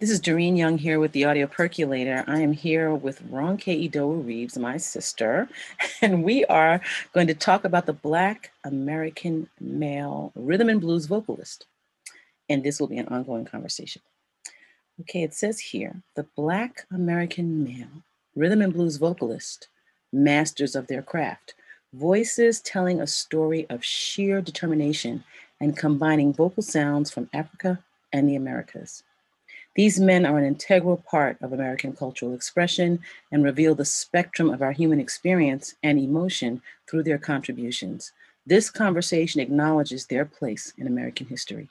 This is Doreen Young here with the Audio Percolator. I am here with Ronke Idowu Reeves, my sister, and we are going to talk about the Black American male rhythm and blues vocalist. And this will be an ongoing conversation. Okay, it says here the Black American male rhythm and blues vocalist, masters of their craft, voices telling a story of sheer determination and combining vocal sounds from Africa and the Americas. These men are an integral part of American cultural expression and reveal the spectrum of our human experience and emotion through their contributions. This conversation acknowledges their place in American history.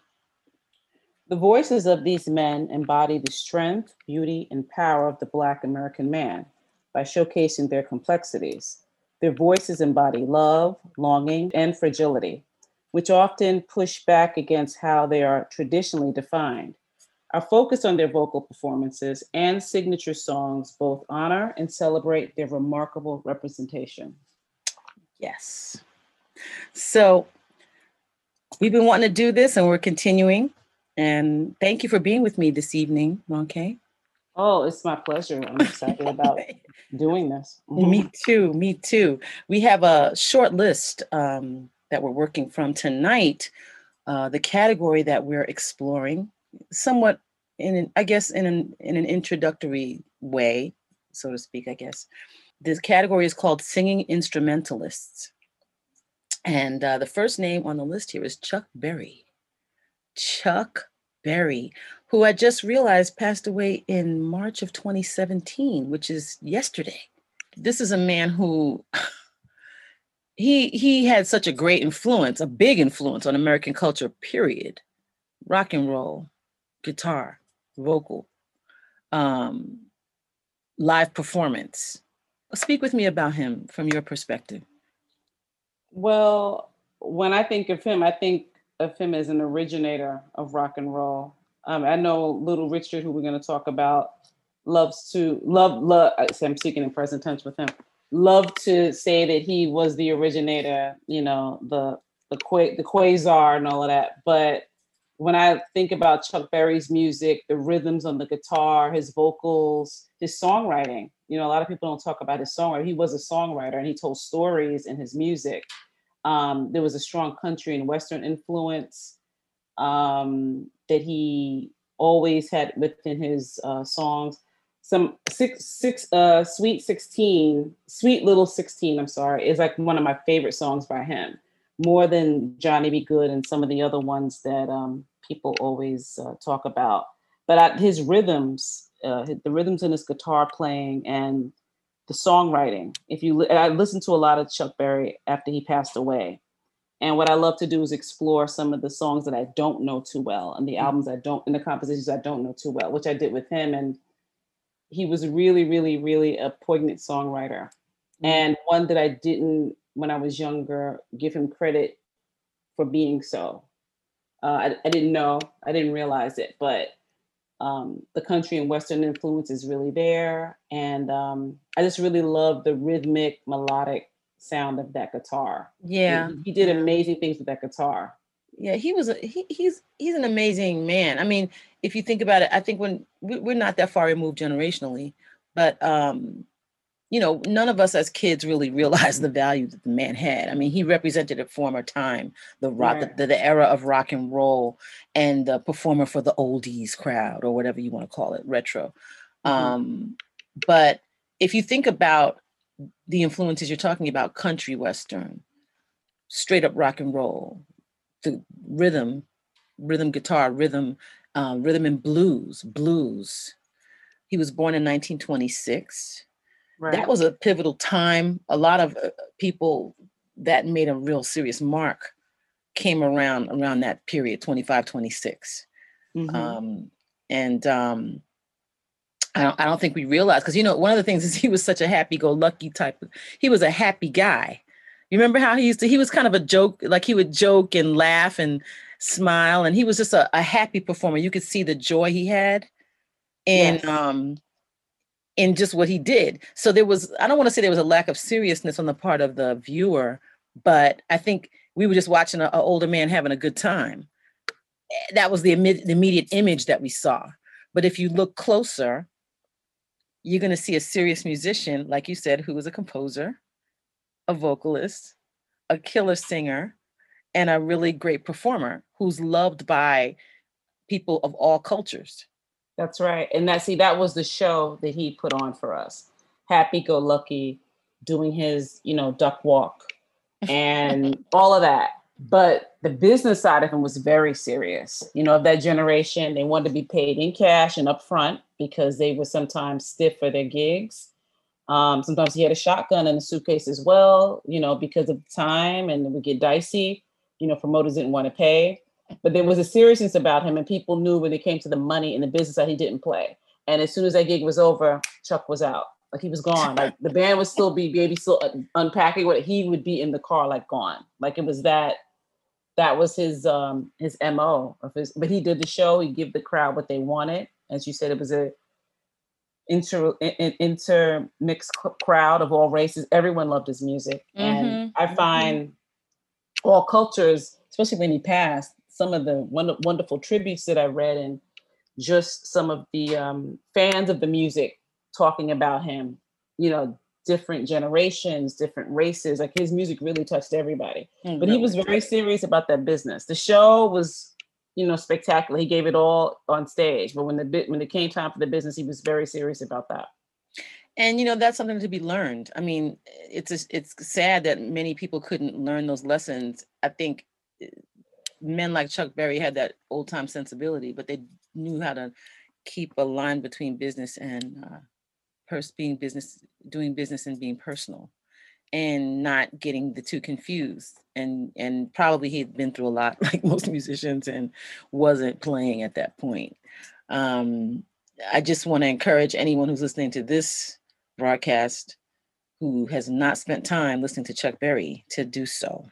The voices of these men embody the strength, beauty, and power of the Black American man by showcasing their complexities. Their voices embody love, longing, and fragility, which often push back against how they are traditionally defined. Our focus on their vocal performances and signature songs both honor and celebrate their remarkable representation. Yes. So we've been wanting to do this and we're continuing. And thank you for being with me this evening, Ronke. Oh, it's my pleasure. I'm excited about doing this. Mm-hmm. Me too. Me too. We have a short list um, that we're working from tonight. Uh, the category that we're exploring somewhat in an, I guess in an in an introductory way, so to speak, I guess. This category is called singing instrumentalists. And uh, the first name on the list here is Chuck Berry. Chuck Berry, who I just realized passed away in March of 2017, which is yesterday. This is a man who he he had such a great influence, a big influence on American culture, period. Rock and roll, guitar, vocal, um, live performance. Speak with me about him from your perspective. Well, when I think of him, I think of him as an originator of rock and roll. Um, I know Little Richard, who we're going to talk about, loves to love love. I'm speaking in present tense with him. Love to say that he was the originator. You know, the the the quasar and all of that. But when I think about Chuck Berry's music, the rhythms on the guitar, his vocals, his songwriting, you know, a lot of people don't talk about his songwriting. He was a songwriter and he told stories in his music. Um, there was a strong country and Western influence um, that he always had within his uh, songs. Some six, six, uh, Sweet 16, Sweet Little 16, I'm sorry, is like one of my favorite songs by him more than Johnny B. Goode and some of the other ones that um, people always uh, talk about. But I, his rhythms, uh, the rhythms in his guitar playing and the songwriting. If you, I listened to a lot of Chuck Berry after he passed away, and what I love to do is explore some of the songs that I don't know too well, and the mm-hmm. albums I don't, and the compositions I don't know too well, which I did with him. And he was really, really, really a poignant songwriter, mm-hmm. and one that I didn't when I was younger give him credit for being so. Uh, I, I, didn't know, I didn't realize it, but um, the country and Western influence is really there. And um, I just really love the rhythmic, melodic sound of that guitar. Yeah. He, he did amazing things with that guitar. Yeah, he was a, he, he's he's an amazing man. I mean, if you think about it, I think when we, we're not that far removed generationally, but um, you know, none of us as kids really realized the value that the man had. I mean, he represented a former time, the rock, right. the, the, era of rock and roll, and the performer for the oldies crowd, or whatever you want to call it, retro. Mm-hmm. Um, but if you think about the influences you're talking about, country western, straight up rock and roll, the rhythm, rhythm guitar, rhythm, uh, rhythm and blues, blues. He was born in 1926 Right. That was a pivotal time. A lot of uh, people that made a real serious mark came around around that period, 25, 26. Mm-hmm. Um, and um, I don't, I don't think we realized because you know one of the things is he was such a happy-go-lucky type. Of, he was a happy guy. You remember how he used to? He was kind of a joke, like he would joke and laugh and smile, and he was just a, a happy performer. You could see the joy he had, and yes. um, in just what he did. So there was, I don't want to say there was a lack of seriousness on the part of the viewer, but I think we were just watching an older man having a good time. Eh, that was the, the immediate image that we saw. But if you look closer, you're going to see a serious musician, like you said, who was a composer, a vocalist, a killer singer, and a really great performer who's loved by people of all cultures. That's right. And that see that was the show that he put on for us. Happy go lucky doing his, you know, duck walk and all of that. But the business side of him was very serious. You know, of that generation, they wanted to be paid in cash and upfront because they were sometimes stiff for their gigs. Um, sometimes he had a shotgun in the suitcase as well, you know, because of the time and it would get dicey. You know, promoters didn't want to pay but there was a seriousness about him, and people knew when it came to the money and the business that he didn't play. And as soon as that gig was over, Chuck was out. Like he was gone. Like the band would still be maybe still unpacking what he would be in the car, like gone. Like it was that. That was his um his mo of his. But he did the show. He give the crowd what they wanted. As you said, it was a inter intermixed crowd of all races. Everyone loved his music, mm-hmm. and I mm-hmm. find mm-hmm. all cultures, especially when he passed, some of the wonderful tributes that I read and just some of the um, fans of the music talking about him, you know, different generations, different races. Like his music really touched everybody. Mm-hmm. But he was very serious about that business. The show was, you know, spectacular. He gave it all on stage. But when the bit when it came time for the business, he was very serious about that. And you know that's something to be learned. I mean, it's a, it's sad that many people couldn't learn those lessons. I think men like Chuck Berry had that old time sensibility, but they knew how to keep a line between business and uh, pers- being business, doing business and being personal, and not getting the two confused. And and probably he'd been through a lot, like most musicians, and wasn't playing at that point. Um, I just want to encourage anyone who's listening to this broadcast who has not spent time listening to Chuck Berry to do so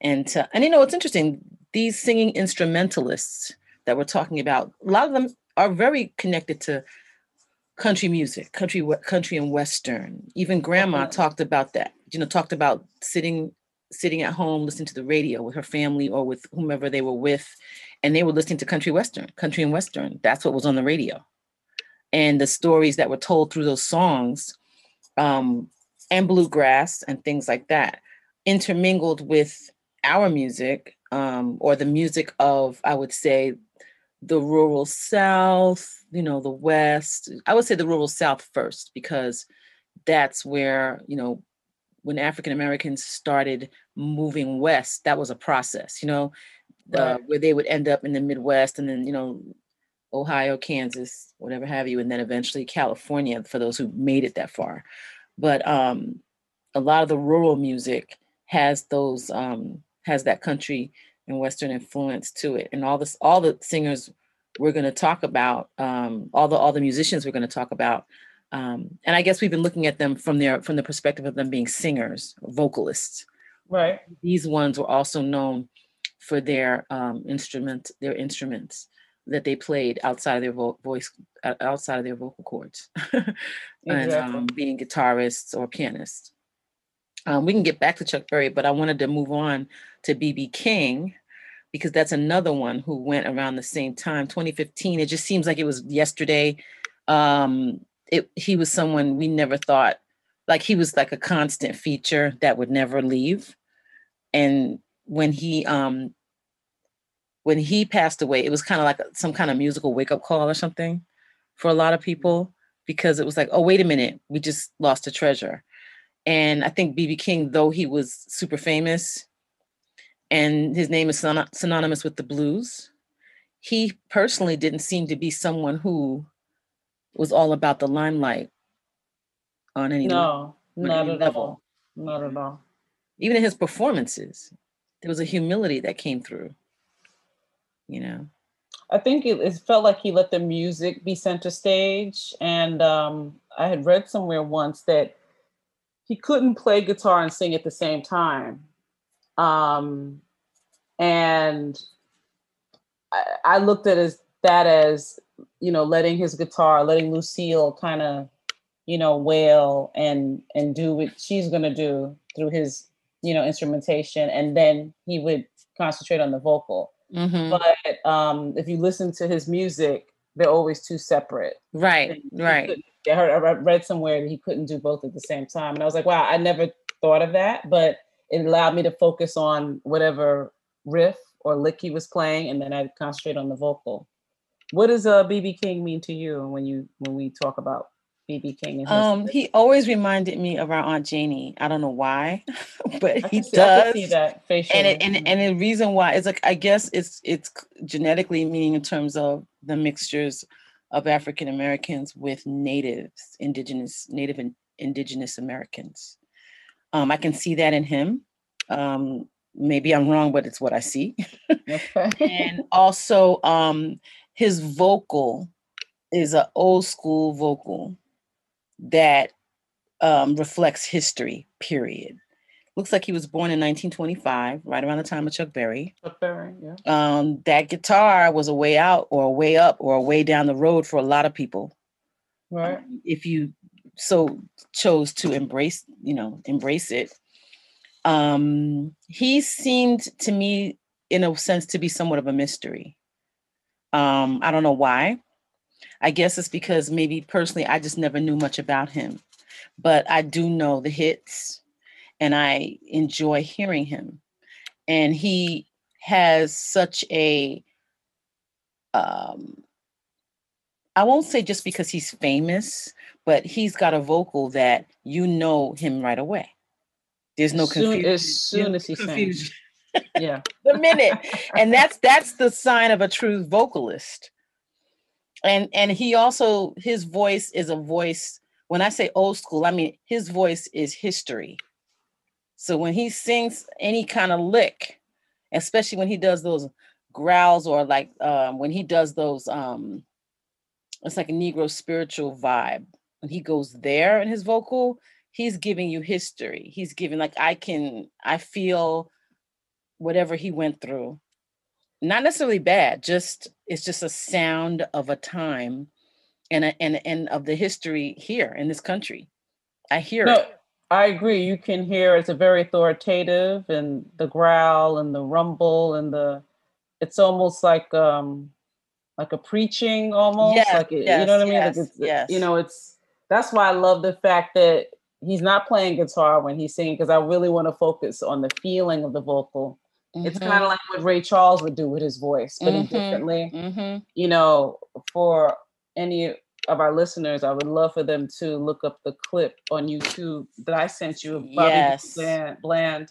and to, and you know it's interesting these singing instrumentalists that we're talking about a lot of them are very connected to country music country country and western. Even grandma mm-hmm. talked about that you know talked about sitting sitting at home listening to the radio with her family or with whomever they were with and they were listening to country western country and western. That's what was on the radio. And the stories that were told through those songs um, and bluegrass and things like that intermingled with our music um, or the music of, I would say, the rural South, you know, the West. I would say the rural South first because that's where, you know, when African Americans started moving west, that was a process, you know, right. where they would end up in the Midwest and then, you know, Ohio, Kansas, whatever have you, and then eventually California for those who made it that far. But um, a lot of the rural music has those um, has that country and western influence to it. And all this all the singers we're going to talk about um, all the all the musicians we're going to talk about um, and i guess we've been looking at them from their from the perspective of them being singers vocalists. Right. These ones were also known for their um, instrument their instruments that they played outside of their vo- voice outside of their vocal cords and um, being guitarists or pianists. Um, we can get back to Chuck Berry, but I wanted to move on to BB King because that's another one who went around the same time, 2015. It just seems like it was yesterday. Um, it, he was someone we never thought, like he was like a constant feature that would never leave. And when he um, when he passed away, it was kind of like some kind of musical wake up call or something for a lot of people because it was like, oh wait a minute, we just lost a treasure. And I think BB King, though he was super famous and his name is synonymous with the blues, he personally didn't seem to be someone who was all about the limelight on any, no, on not at level. All. Not at all. Even in his performances, there was a humility that came through. You know. I think it, it, felt like he let the music be center stage. And um, I had read somewhere once that he couldn't play guitar and sing at the same time. Um, and I, I looked at as that as you know letting his guitar, letting Lucille kind of you know wail and and do what she's gonna do through his you know instrumentation, and then he would concentrate on the vocal. Mm-hmm. But um, if you listen to his music, they're always two separate. Right, right. I heard I read somewhere that he couldn't do both at the same time, and I was like, wow, I never thought of that, but it allowed me to focus on whatever riff or lick he was playing, and then I'd concentrate on the vocal. What does uh BB King mean to you when you when we talk about BB King? um, he always reminded me of our Aunt Janie. I don't know why, but he see, does. see that facially. And it, and and the reason why is like I guess it's it's genetically meaning in terms of the mixtures of African Americans with natives, indigenous, native and indigenous Americans. Um, I can see that in him. Um, maybe I'm wrong, but it's what I see. Okay. and also, um, his vocal is an old school vocal that um, reflects history. Period. Looks like he was born in 1925, right around the time of Chuck Berry. Chuck Berry, yeah. Um, that guitar was a way out, or a way up, or a way down the road for a lot of people. Right. Um, if you so chose to embrace, you know, embrace it. Um, he seemed to me, in a sense, to be somewhat of a mystery. Um, I don't know why. I guess it's because maybe personally I just never knew much about him. But I do know the hits and I enjoy hearing him. And he has such a um I won't say just because he's famous, but he's got a vocal that you know him right away. There's no confusion. As soon as he sings. Yeah. the minute. And that's that's the sign of a true vocalist. And and he also his voice is a voice when I say old school, I mean his voice is history. So when he sings any kind of lick, especially when he does those growls or like um, when he does those, um, it's like a Negro spiritual vibe. When he goes there in his vocal, he's giving you history. He's giving like I can, I feel whatever he went through. Not necessarily bad, just it's just a sound of a time and a, and and of the history here in this country. I hear no, it. I agree. You can hear it's a very authoritative and the growl and the rumble and the it's almost like um like a preaching almost. Yes, like it, yes, you know what I mean? Yes, like it's, yes. you know, it's that's why I love the fact that he's not playing guitar when he's singing because I really want to focus on the feeling of the vocal. Mm-hmm. It's kind of like what Ray Charles would do with his voice, but mm-hmm. differently. Mm-hmm. You know, for any of our listeners, I would love for them to look up the clip on YouTube that I sent you of Bobby yes. Bland, Bland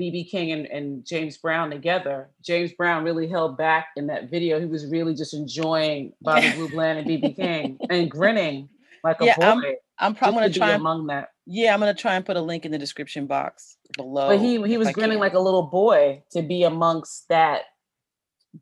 BB King and, and James Brown together. James Brown really held back in that video. He was really just enjoying Bobby Blue Bland and BB King and grinning like a boy. I'm, I'm probably gonna try and, among that. Yeah, I'm gonna try and put a link in the description box below. But he he was grinning like a little boy to be amongst that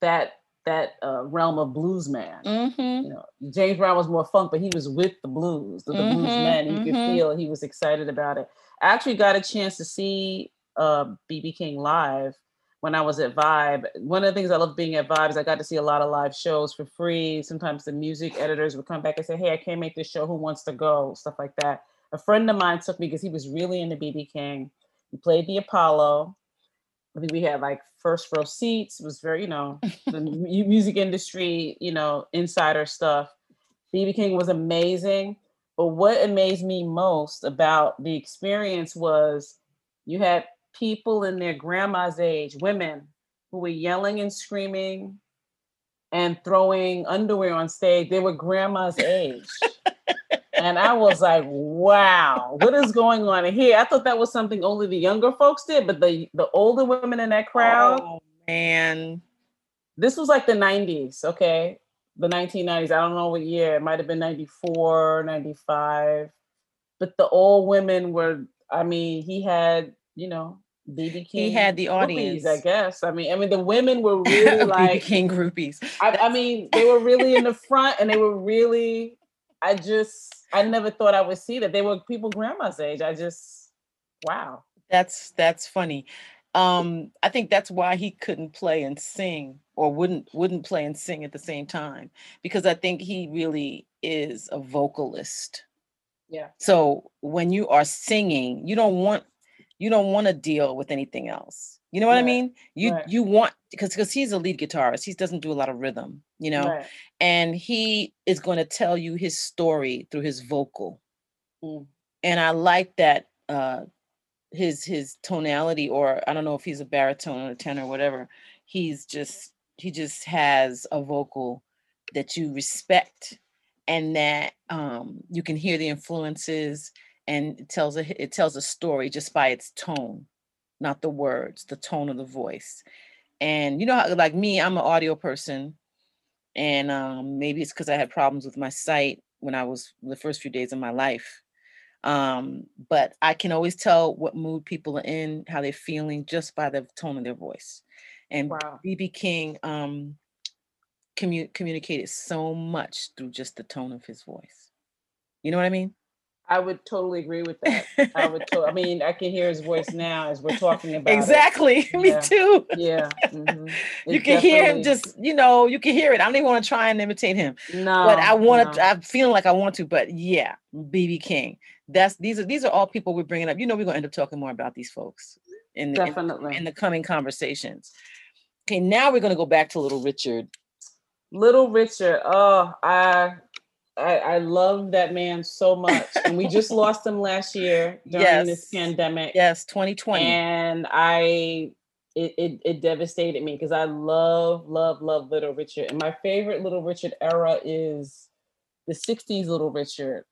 that that uh, realm of blues man. Mm-hmm. You know, James Brown was more funk, but he was with the blues, the, the mm-hmm, blues man. You mm-hmm. could feel he was excited about it. I actually got a chance to see uh, BB King live when I was at Vibe. One of the things I love being at Vibe is I got to see a lot of live shows for free. Sometimes the music editors would come back and say, "Hey, I can't make this show. Who wants to go?" Stuff like that. A friend of mine took me because he was really into BB King. He played the Apollo. I think we had like first row seats. It was very, you know, the music industry, you know, insider stuff. BB King was amazing. But what amazed me most about the experience was you had people in their grandma's age, women, who were yelling and screaming and throwing underwear on stage. They were grandma's age. and I was like, wow, what is going on here? I thought that was something only the younger folks did, but the the older women in that crowd, oh, man. This was like the 90s, okay? The 1990s. I don't know what year. It might have been 94, 95. But the old women were, I mean, he had, you know, BB King. He had the audience, groupies, I guess. I mean, I mean, the women were really like BB King groupies. I, I mean, they were really in the front, and they were really. I just I never thought I would see that. They were people grandma's age. I just wow. That's that's funny. Um, I think that's why he couldn't play and sing or wouldn't wouldn't play and sing at the same time because I think he really is a vocalist. Yeah. So when you are singing, you don't want you don't want to deal with anything else. You know what right. I mean? You right. you want because because he's a lead guitarist. He doesn't do a lot of rhythm, you know, right. and he is going to tell you his story through his vocal. Mm. And I like that uh his his tonality, or I don't know if he's a baritone or a tenor or whatever. He's just he just has a vocal that you respect and that um you can hear the influences and it tells a it tells a story just by its tone not the words the tone of the voice. And you know how, like me i'm an audio person and um, maybe it's because i had problems with my sight when i was the first few days of my life. Um, but i can always tell what mood people are in how they're feeling just by the tone of their voice. And wow. bb king um, commu- communicated so much through just the tone of his voice. You know what i mean I would totally agree with that. I would. To- I mean, I can hear his voice now as we're talking about. Exactly. It. Me yeah. too. Yeah. Mm-hmm. You can definitely... hear him just, you know, you can hear it. I don't even want to try and imitate him. No. But I want to. No. I'm feeling like I want to. But yeah, BB King. That's these are these are all people we're bringing up. You know, we're gonna end up talking more about these folks in the definitely in, in the coming conversations. Okay, now we're gonna go back to Little Richard. Little Richard. Oh, I I, I love that man so much. And we just lost him last year during yes. this pandemic. Yes, 2020. And I it, it, it devastated me because I love, love, love Little Richard. And my favorite Little Richard era is the 60s Little Richard.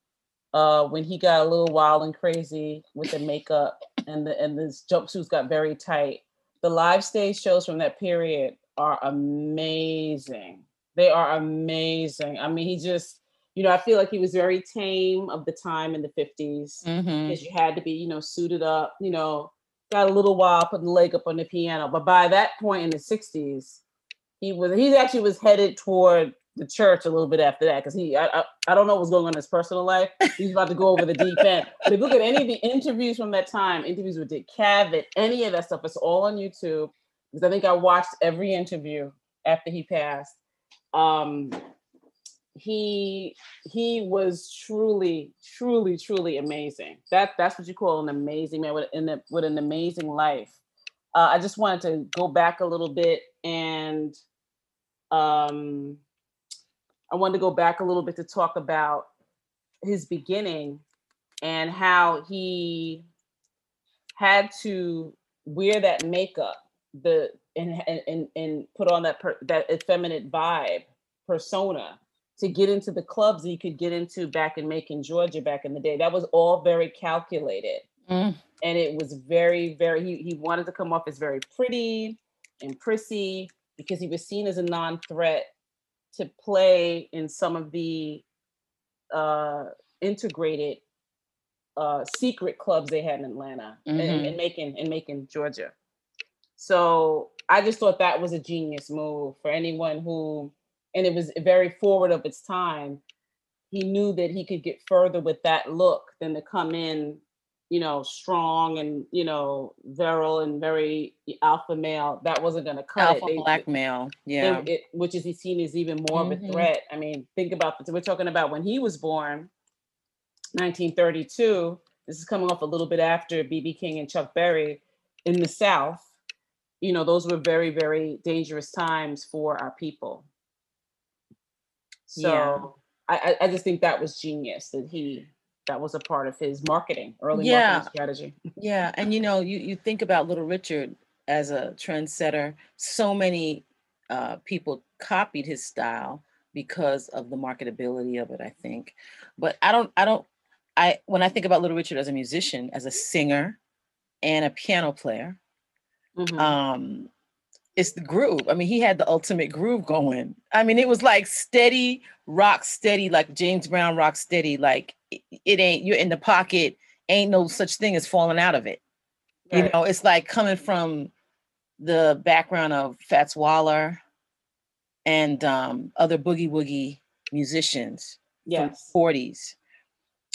Uh, when he got a little wild and crazy with the makeup and the and his jumpsuits got very tight. The live stage shows from that period are amazing. They are amazing. I mean, he just you know, I feel like he was very tame of the time in the 50s mm-hmm. because you had to be, you know, suited up, you know, got a little while putting the leg up on the piano. But by that point in the 60s, he was he actually was headed toward the church a little bit after that because he I, I, I don't know what was going on in his personal life. He's about to go over the deep end. But if you look at any of the interviews from that time, interviews with Dick Cavett, any of that stuff, it's all on YouTube. Because I think I watched every interview after he passed. Um, he he was truly truly truly amazing. That that's what you call an amazing man with, in a, with an amazing life. Uh, i just wanted to go back a little bit and um i wanted to go back a little bit to talk about his beginning and how he had to wear that makeup the and and and put on that per, that effeminate vibe persona to get into the clubs he could get into back in Macon, Georgia, back in the day. That was all very calculated. Mm. And it was very, very, he, he wanted to come off as very pretty and prissy because he was seen as a non threat to play in some of the uh, integrated uh, secret clubs they had in Atlanta mm-hmm. and, and Macon, in Macon, Georgia. So I just thought that was a genius move for anyone who and it was very forward of its time he knew that he could get further with that look than to come in you know strong and you know virile and very alpha male that wasn't going to cut alpha it. black male yeah it, it, which is seen as even more mm-hmm. of a mm-hmm. threat i mean think about this we're talking about when he was born 1932 this is coming off a little bit after bb king and chuck berry in the south you know those were very very dangerous times for our people so yeah. I, I just think that was genius that he that was a part of his marketing, early yeah. marketing strategy. Yeah. And you know, you, you think about Little Richard as a trendsetter, so many uh, people copied his style because of the marketability of it, I think. But I don't, I don't, I, when I think about Little Richard as a musician, as a singer and a piano player, mm-hmm. um, it's the groove. I mean, he had the ultimate groove going. I mean, it was like steady, rock steady, like James Brown rock steady. Like it, it ain't you're in the pocket, ain't no such thing as falling out of it. Right. You know, it's like coming from the background of Fats Waller and um, other boogie woogie musicians yes. from 40s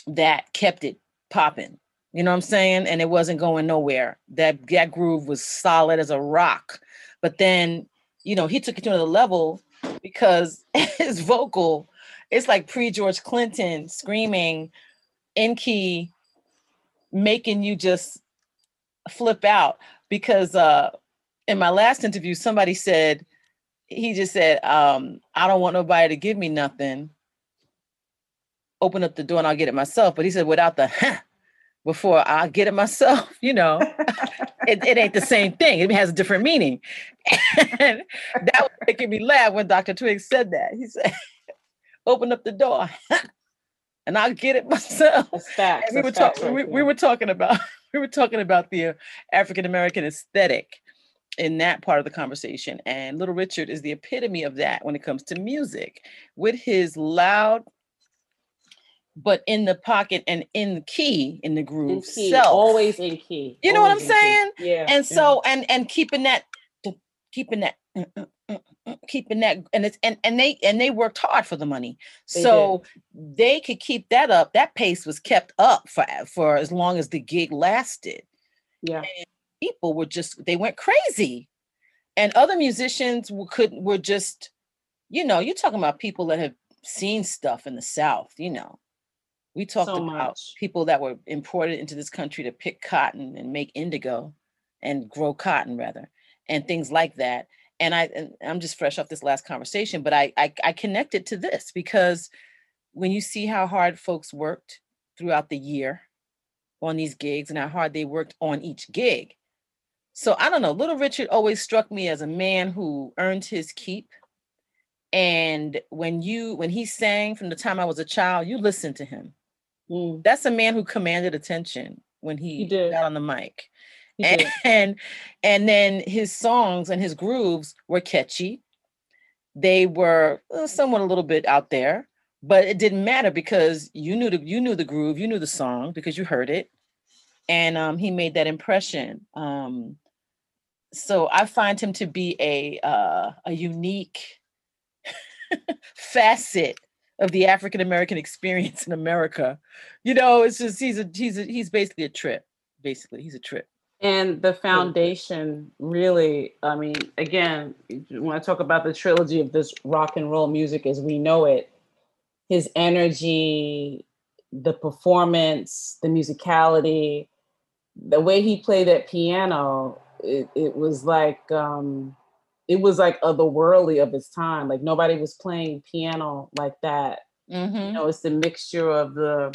that kept it popping. You know what I'm saying? And it wasn't going nowhere. That that groove was solid as a rock but then, you know, he took it to another level because his vocal, it's like pre George Clinton screaming in key, making you just flip out because uh, in my last interview, somebody said, he just said, um, I don't want nobody to give me nothing. Open up the door and I'll get it myself. But he said, without the huh, before I get it myself, you know, it, it, ain't the same thing. It has a different meaning. And that was making me laugh when Dr. Twiggs said that. He said, open up the door and I'll get it myself. Facts, we were talking we, we, were talking about we were talking about the uh, African American aesthetic in that part of the conversation. And Little Richard is the epitome of that when it comes to music with his loud but in the pocket and in the key in the groove in key, self. always in key you know what i'm saying key. yeah and so yeah. and and keeping that keeping that uh, uh, uh, keeping that and it's and and they and they worked hard for the money they so did. they could keep that up that pace was kept up for for as long as the gig lasted yeah and people were just they went crazy and other musicians could were just you know you're talking about people that have seen stuff in the south you know we talked so about much. people that were imported into this country to pick cotton and make indigo and grow cotton rather and things like that and i and i'm just fresh off this last conversation but I, I i connected to this because when you see how hard folks worked throughout the year on these gigs and how hard they worked on each gig so I don't know. Little Richard always struck me as a man who earned his keep. And when you when he sang from the time I was a child, you listened to him. Mm. That's a man who commanded attention when he, he got on the mic. And, and and then his songs and his grooves were catchy. They were uh, somewhat a little bit out there, but it didn't matter because you knew the you knew the groove, you knew the song because you heard it, and um, he made that impression. Um, so I find him to be a uh, a unique facet of the African American experience in America. You know, it's just he's a he's a, he's basically a trip. Basically, he's a trip. And the foundation really, I mean, again, when I talk about the trilogy of this rock and roll music as we know it, his energy, the performance, the musicality, the way he played that piano it, it was like um it was like otherworldly of its time. Like nobody was playing piano like that. Mm-hmm. You know, it's the mixture of the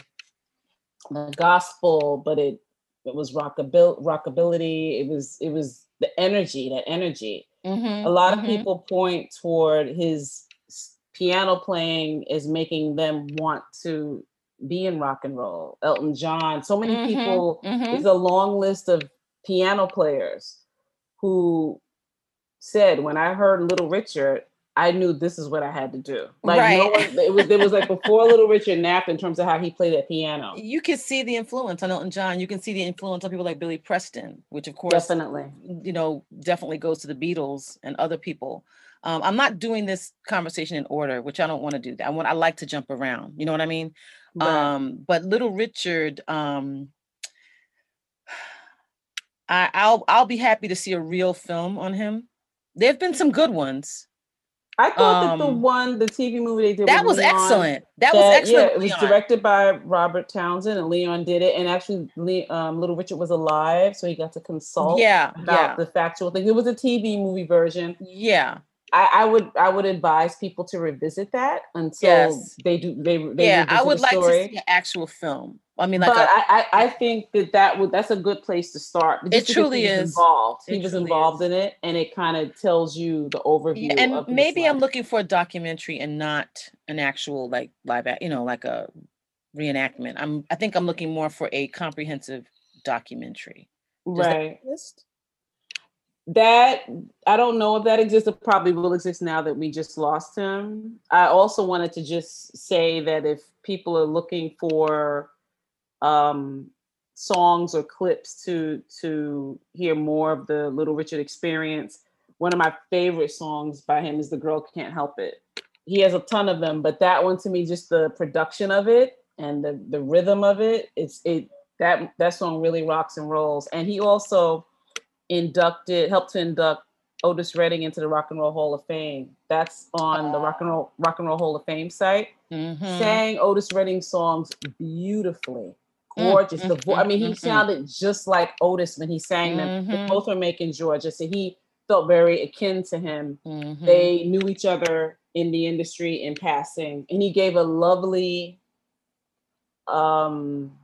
the gospel, but it it was rockabil- rockability. It was it was the energy, that energy. Mm-hmm. A lot of mm-hmm. people point toward his piano playing as making them want to be in rock and roll. Elton John, so many mm-hmm. people. Mm-hmm. It's a long list of piano players who said, when I heard Little Richard, I knew this is what I had to do. Like right. no one, it was it was like before Little Richard napped in terms of how he played that piano. You can see the influence on Elton John. You can see the influence on people like Billy Preston, which of course definitely you know definitely goes to the Beatles and other people. Um, I'm not doing this conversation in order, which I don't want to do. That I want I like to jump around. You know what I mean? Right. Um, but Little Richard, um, I, I'll I'll be happy to see a real film on him. There have been some good ones. I thought um, that the um, one, the TV movie they did that was Leon, excellent. That, that, was excellent. Yeah, it was directed by Robert Townsend, and Leon did it. And actually, um, Little Richard was alive, so he got to consult. Yeah, about yeah. the factual thing. It was a TV movie version. Yeah, I, I, would I would advise people to revisit that until yes. they do they, they yeah I would like story. to see an actual film. I mean, like but a, I, I think that that would that's a good place to start. It truly is involved. It he was involved is. in it, and it kind of tells you the overview. Yeah, and maybe I'm looking for a documentary and not an actual like live, act, you know, like a reenactment. I'm I think I'm looking more for a comprehensive documentary. Does right. That I don't know if that exists. It probably will exist now that we just lost him. I also wanted to just say that if people are looking for um, songs or clips to to hear more of the Little Richard experience, one of my favorite songs by him is "The Girl Can't Help It." He has a ton of them, but that one to me, just the production of it and the the rhythm of it, it's it that that song really rocks and rolls. And he also inducted, helped to induct Otis Redding into the Rock and Roll Hall of Fame. That's on the Rock and Roll Rock and Roll Hall of Fame site. Mm-hmm. Sang Otis Redding songs beautifully, gorgeous. Mm, the vo- I mean, he mm, mm, mm. sounded just like Otis when he sang them. They Mhm. both were Macon Georgia, so he felt very akin to him. Mhm. They knew each other in the industry in passing, and he gave a lovely um,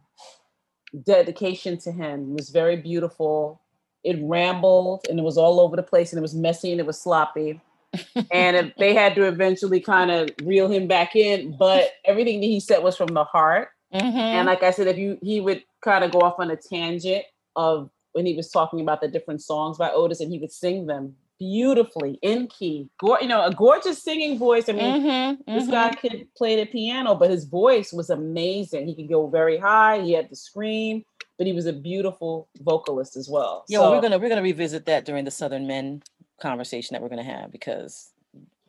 dedication to him. It was very beautiful. It rambled and it was all over the place, and it was messy and it was sloppy. and they had to eventually kind of reel him back in, but everything that he said was from the heart. Mhm. And like I said, if you he would kind of go off on a tangent of when he was talking about the different songs by Otis, and he would sing them beautifully in key. Gor- you know, a gorgeous singing voice. I mean, Mhm, this mhm. guy could play the piano, but his voice was amazing. He could go very high. He had the scream, but he was a beautiful vocalist as well. Yeah, well, we're gonna we're gonna revisit that during the Southern Men conversation that we're gonna have because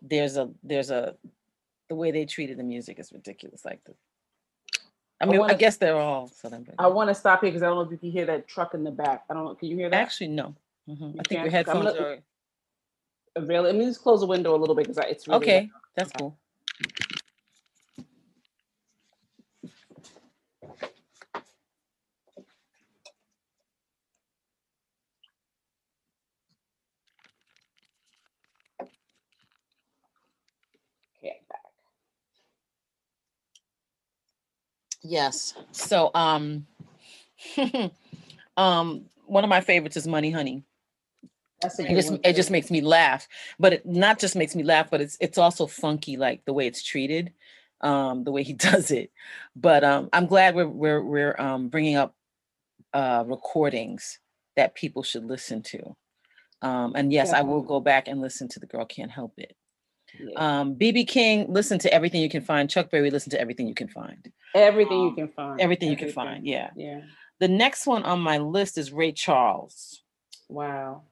there's a there's a the way they treated the music is ridiculous. Like the, I I mean, I, wanna- guess they're all Southern. But I want to stop here because I don't know if you can hear that truck in the back. I don't know. Can you hear that? actually no. Mhm. I think your headphones gonna- are Avail- Let me just close the window a little bit because it's really okay. That's cool. Yes. So um um one of my favorites is Money Honey. That's It just it just makes me laugh. But it not just makes me laugh, but it's it's also funky like the way it's treated, um the way he does it. But um I'm glad we're we're we're um bringing up uh recordings that people should listen to. Um and yes, I will go back and listen to The Girl Can't Help It. Yeah. Um BB King, listen to everything you can find. Chuck Berry, listen to everything you can find. everything you um, can find. Everything you can find. Yeah. Yeah. The next one on my list is Ray Charles. Wow.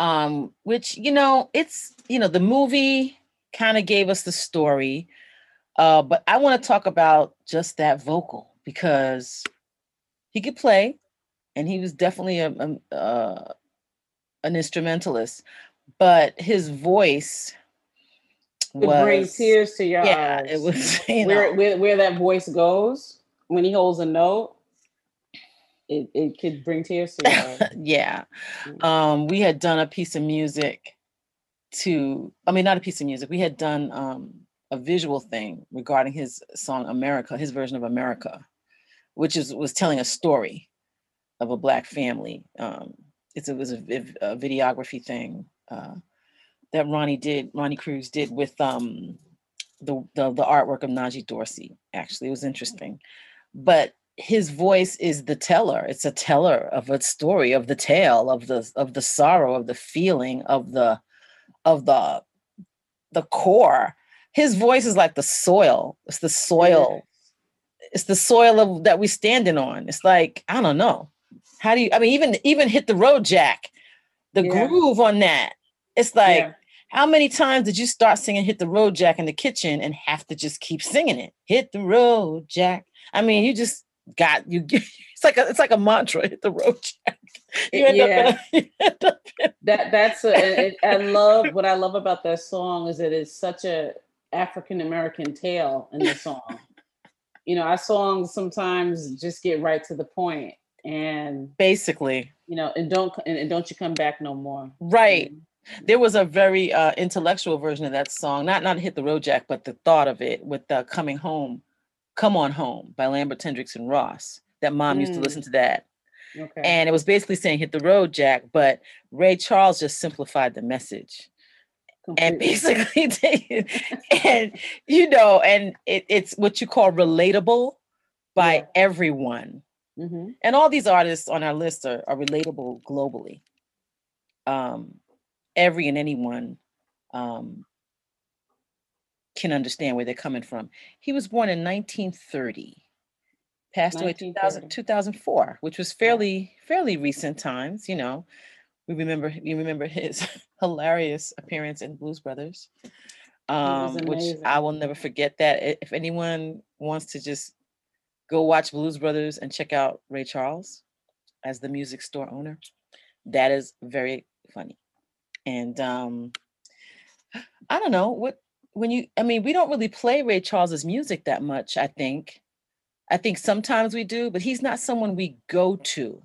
Um, which you know, it's you know, the movie kind of gave us the story. Uh, but I want to talk about just that vocal because he could play, and he was definitely a, a uh, an instrumentalist. But his voice It was brings tears to your yeah, eyes. it was where, where where that voice goes when he holds a note. It, it could bring tears to your eyes. yeah. Mm. Um, we had done a piece of music to, I mean, not a piece of music. We had done um, a visual thing regarding his song America, his version of America, which is was telling a story of a black family. Um, it's, it was a, a videography thing uh, that Ronnie did, Ronnie Cruz did with um, the, the the artwork of Najee Dorsey. Actually, it was interesting, but his voice is the teller. It's a teller of a story, of the tale, of the of the sorrow, of the feeling, of the of the the core. His voice is like the soil. It's the soil. It's the soil of that we're standing on. It's like I don't know. How do you? I mean, even even hit the road, Jack. The Yeah. groove on that. It's like Yeah. How many times did you start singing "Hit the Road, Jack" in the kitchen and have to just keep singing it? Hit the road, Jack. I mean, you just got you. It's like a it's like a mantra. Hit the road, Jack. You end Yeah. up. In you end up in- that that's a, it, I love what I love about that song is that it's such a African American tale in the song. you know, our songs sometimes just get right to the point, and basically you know, and don't and, and don't you come back no more. right. Mm-hmm. There was a very uh, intellectual version of that song, not not "Hit the Road, Jack," but the thought of it with the "Coming Home," "Come On Home" by Lambert Hendricks and Ross. That mom used to Mm. listen to that. Okay. and it was basically saying hit the road jack but ray charles just simplified the message and basically and you know and it, it's what you call relatable by Yeah. everyone Mhm. and all these artists on our list are, are relatable globally um every and anyone um can understand where they're coming from. He was born in 1930 passed away 2000, 2004 which was fairly fairly recent times you know. We remember we remember his hilarious appearance in blues brothers um which i will never forget that. If anyone wants to just go watch blues brothers and check out ray charles as the music store owner that is very funny and um i don't know what when you i mean we don't really play ray charles's music that much i think I think sometimes we do, but he's not someone we go to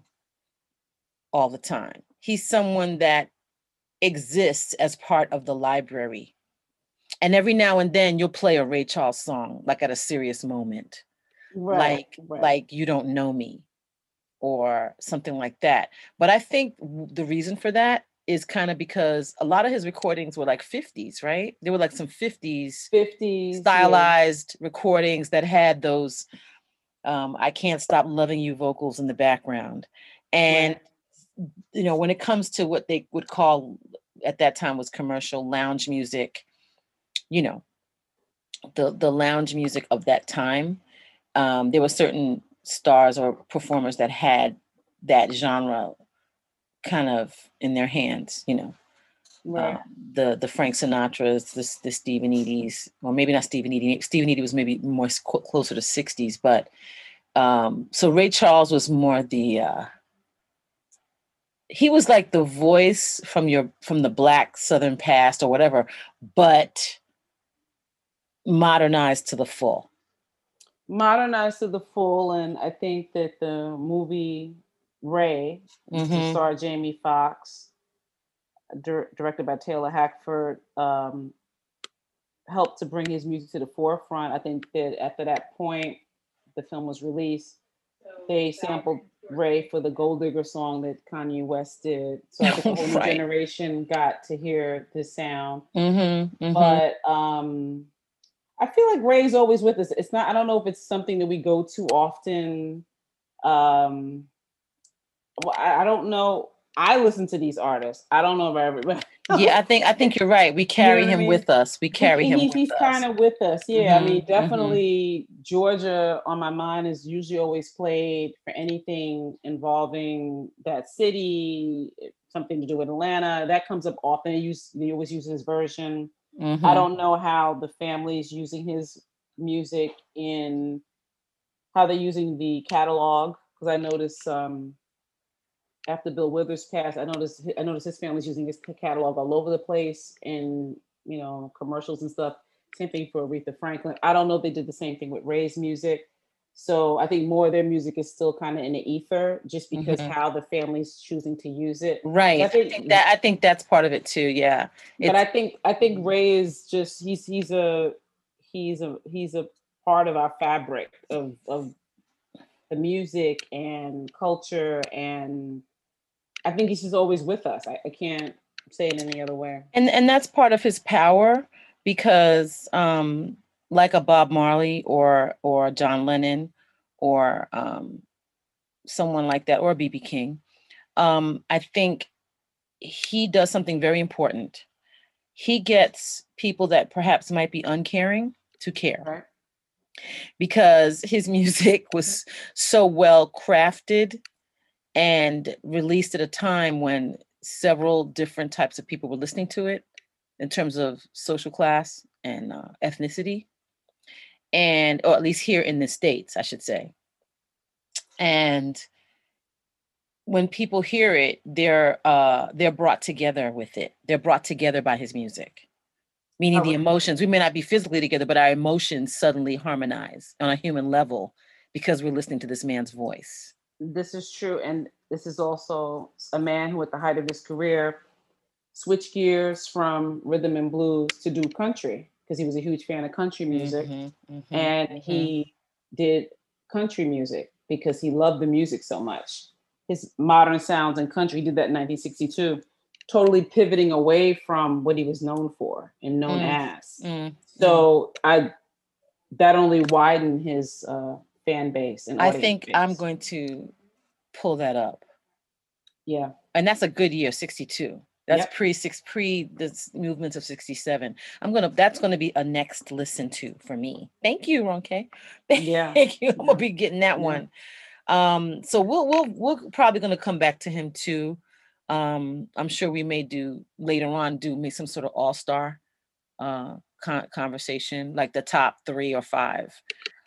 all the time. He's someone that exists as part of the library. And every now and then you'll play a Ray Charles song, like at a serious moment, Right, like right. like you don't know me, or something like that. But I think the reason for that is kind of because a lot of his recordings were like 50s, right? They were like some 50s 50s yeah. stylized recordings that had those um, I can't stop loving you vocals in the background. And Right. you know, when it comes to what they would call at that time was commercial lounge music, you know, the the lounge music of that time, um, there were certain stars or performers that had that genre kind of in their hands, you know right. um, the the Frank Sinatras, the the Steve and Eydie's, or maybe not Steve and Eydie. Stephen Eady was maybe more clo- closer to '60s, but um, so Ray Charles was more the uh, he was like the voice from your from the Black Southern past or whatever, but modernized to the full. modernized to the full and i think that the movie ray Mhm. star jamie Foxx, dir- directed by taylor hackford um, helped to bring his music to the forefront. I think that after that point the film was released they sampled ray for the gold digger song that kanye west did. So i think a whole new Right. generation got to hear this sound. Mm-hmm, but um i feel like ray's always with us. It's not i don't know if it's something that we go to often um well, I, I don't know i listen to these artists i don't know if everybody yeah, I think I think you're right. We carry what I him mean? with us. We carry He- him. he- he's kind of with us yeah i mean Mhm, mhm. definitely georgia on my mind is usually always played for anything involving that city something to do with atlanta that comes up often they use they always use his version I Mhm. don't know how the family is using his music in how they're using the catalog because I noticed um, after Bill Withers passed, I noticed I noticed his family's using his catalog all over the place in you know commercials and stuff. Same thing for Aretha Franklin. I don't know if they did the same thing with Ray's music. So I think more of their music is still kind of in the ether, just because Mhm. how the family's choosing to use it. Right. I think- think, that I think that's part of it too. Yeah. but I think I think Ray is just he's he's a he's a he's a part of our fabric of of the music and culture and I think he's just always with us. I, I can't say it any other way. and and that's part of his power because um like a Bob Marley or or John Lennon or um someone like that or BB King um I think he does something very important he gets people that perhaps might be uncaring to care Right. because his music was so well crafted and released at a time when several different types of people were listening to it in terms of social class and uh, ethnicity. And or at least here in the states i should say. And when people hear it they're uh they're brought together with it. They're brought together by his music. Meaning the emotions we may not be physically together but our emotions suddenly harmonize on a human level because we're listening to this man's voice This is true. And this is also a man who at the height of his career switched gears from rhythm and blues to do country because he was a huge fan of country music. Mhm, mhm, and mhm. he did country music because he loved the music so much. His modern sounds and country he did that in 1962, totally pivoting away from what he was known for and known Mm, as. Mm, So I that only widened his uh, fan base. And i think i'm going to pull that up yeah. and that's a good year 62 that's Yep. pre six pre the movements of 67 i'm gonna that's gonna be a next listen to for me thank you ronke Yeah. thank you i'm gonna be getting that Yeah. one um so we'll we'll we're probably gonna come back to him too um i'm sure we may do later on do make some sort of all-star uh con- conversation like the top three or five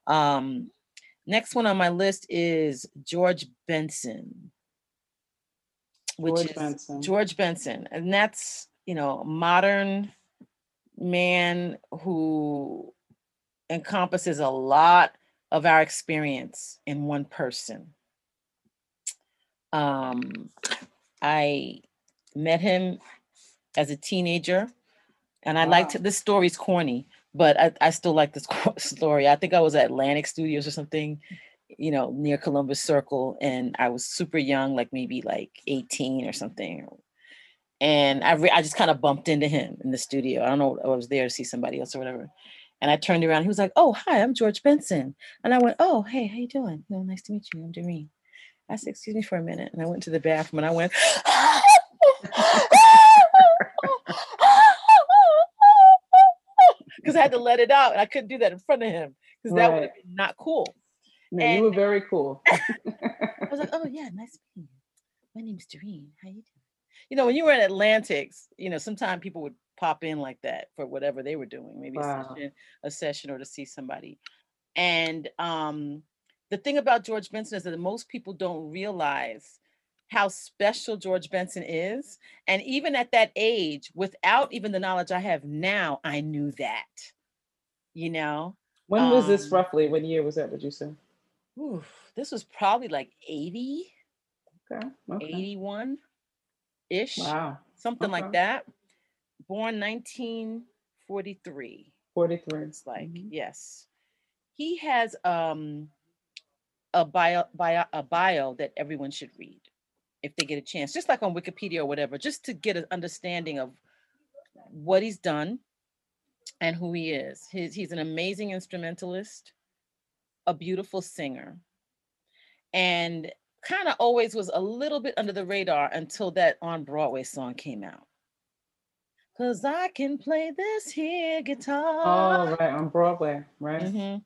um next one on my list is george benson which George is Benson. George Benson, and that's you know modern man who encompasses a lot of our experience in one person. Um, I met him as a teenager, and I liked Wow. this story's corny, but I, I still like this story. I think I was at Atlantic Studios or something, you know, near Columbus Circle, and I was super young, like maybe like 18 or something. And I, re- I just kind of bumped into him in the studio. I don't know, I was there to see somebody else or whatever. And I turned around. He was like, "Oh, hi, I'm George Benson." And I went, "Oh, hey, how you doing? No, nice to meet you. I'm Doreen." I said, "Excuse me for a minute," and I went to the bathroom and I went, ah! Because I had to let it out, and I couldn't do that in front of him because that would have been not cool. No, you were very cool. I was like, "Oh yeah, nice meeting you. My name's Doreen. How you doing?" You know, when you were at Atlantics, you know, sometimes people would pop in like that for whatever they were doing, maybe a session, a session, or to see somebody. And um, the thing about George Benson is that most people don't realize how special George Benson is. And even at that age, without even the knowledge I have now, I knew that. You know, when was this Um, roughly? What year was that? Would you say? Oof, this was probably like 80, Okay. okay. 81 ish. Wow. something Okay. like that. Born 1943. 43. It's like Mhm. yes, he has um a bio, bio a bio that everyone should read if they get a chance, just like on Wikipedia or whatever, just to get an understanding of what he's done and who he is. He's he's an amazing instrumentalist, a beautiful singer, and kind of always was a little bit under the radar until that on Broadway song came out. Cause I can play this here guitar. Oh, right. On Broadway, right? Mhm.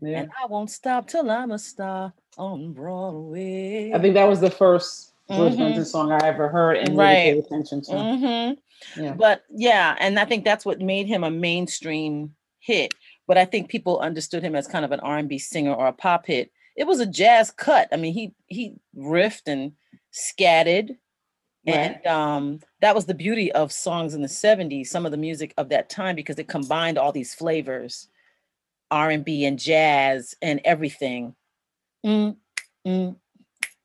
Yeah. And I won't stop till I'm a star on Broadway. I think that was the first George Mhm. Benson song I ever heard and really Right. paid attention to. Mhm. Yeah. But yeah, and I think that's what made him a mainstream hit. But I think people understood him as kind of an R&B singer or a pop hit. It was a jazz cut. I mean, he he riffed and scattered. Right. And um, that was the beauty of songs in the 70s, some of the music of that time, because it combined all these flavors, R&B and jazz and everything. Mm, mm,